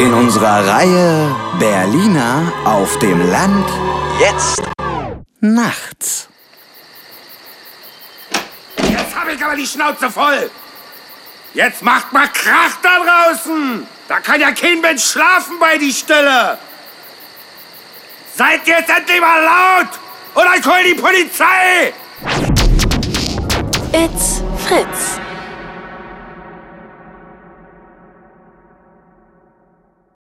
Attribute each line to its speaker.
Speaker 1: In unserer Reihe Berliner auf dem Land jetzt nachts.
Speaker 2: Jetzt habe ich aber die Schnauze voll. Jetzt macht mal Krach da draußen. Da kann ja kein Mensch schlafen bei die Stille. Seid jetzt endlich mal laut oder ich hol die Polizei.
Speaker 3: It's Fritz.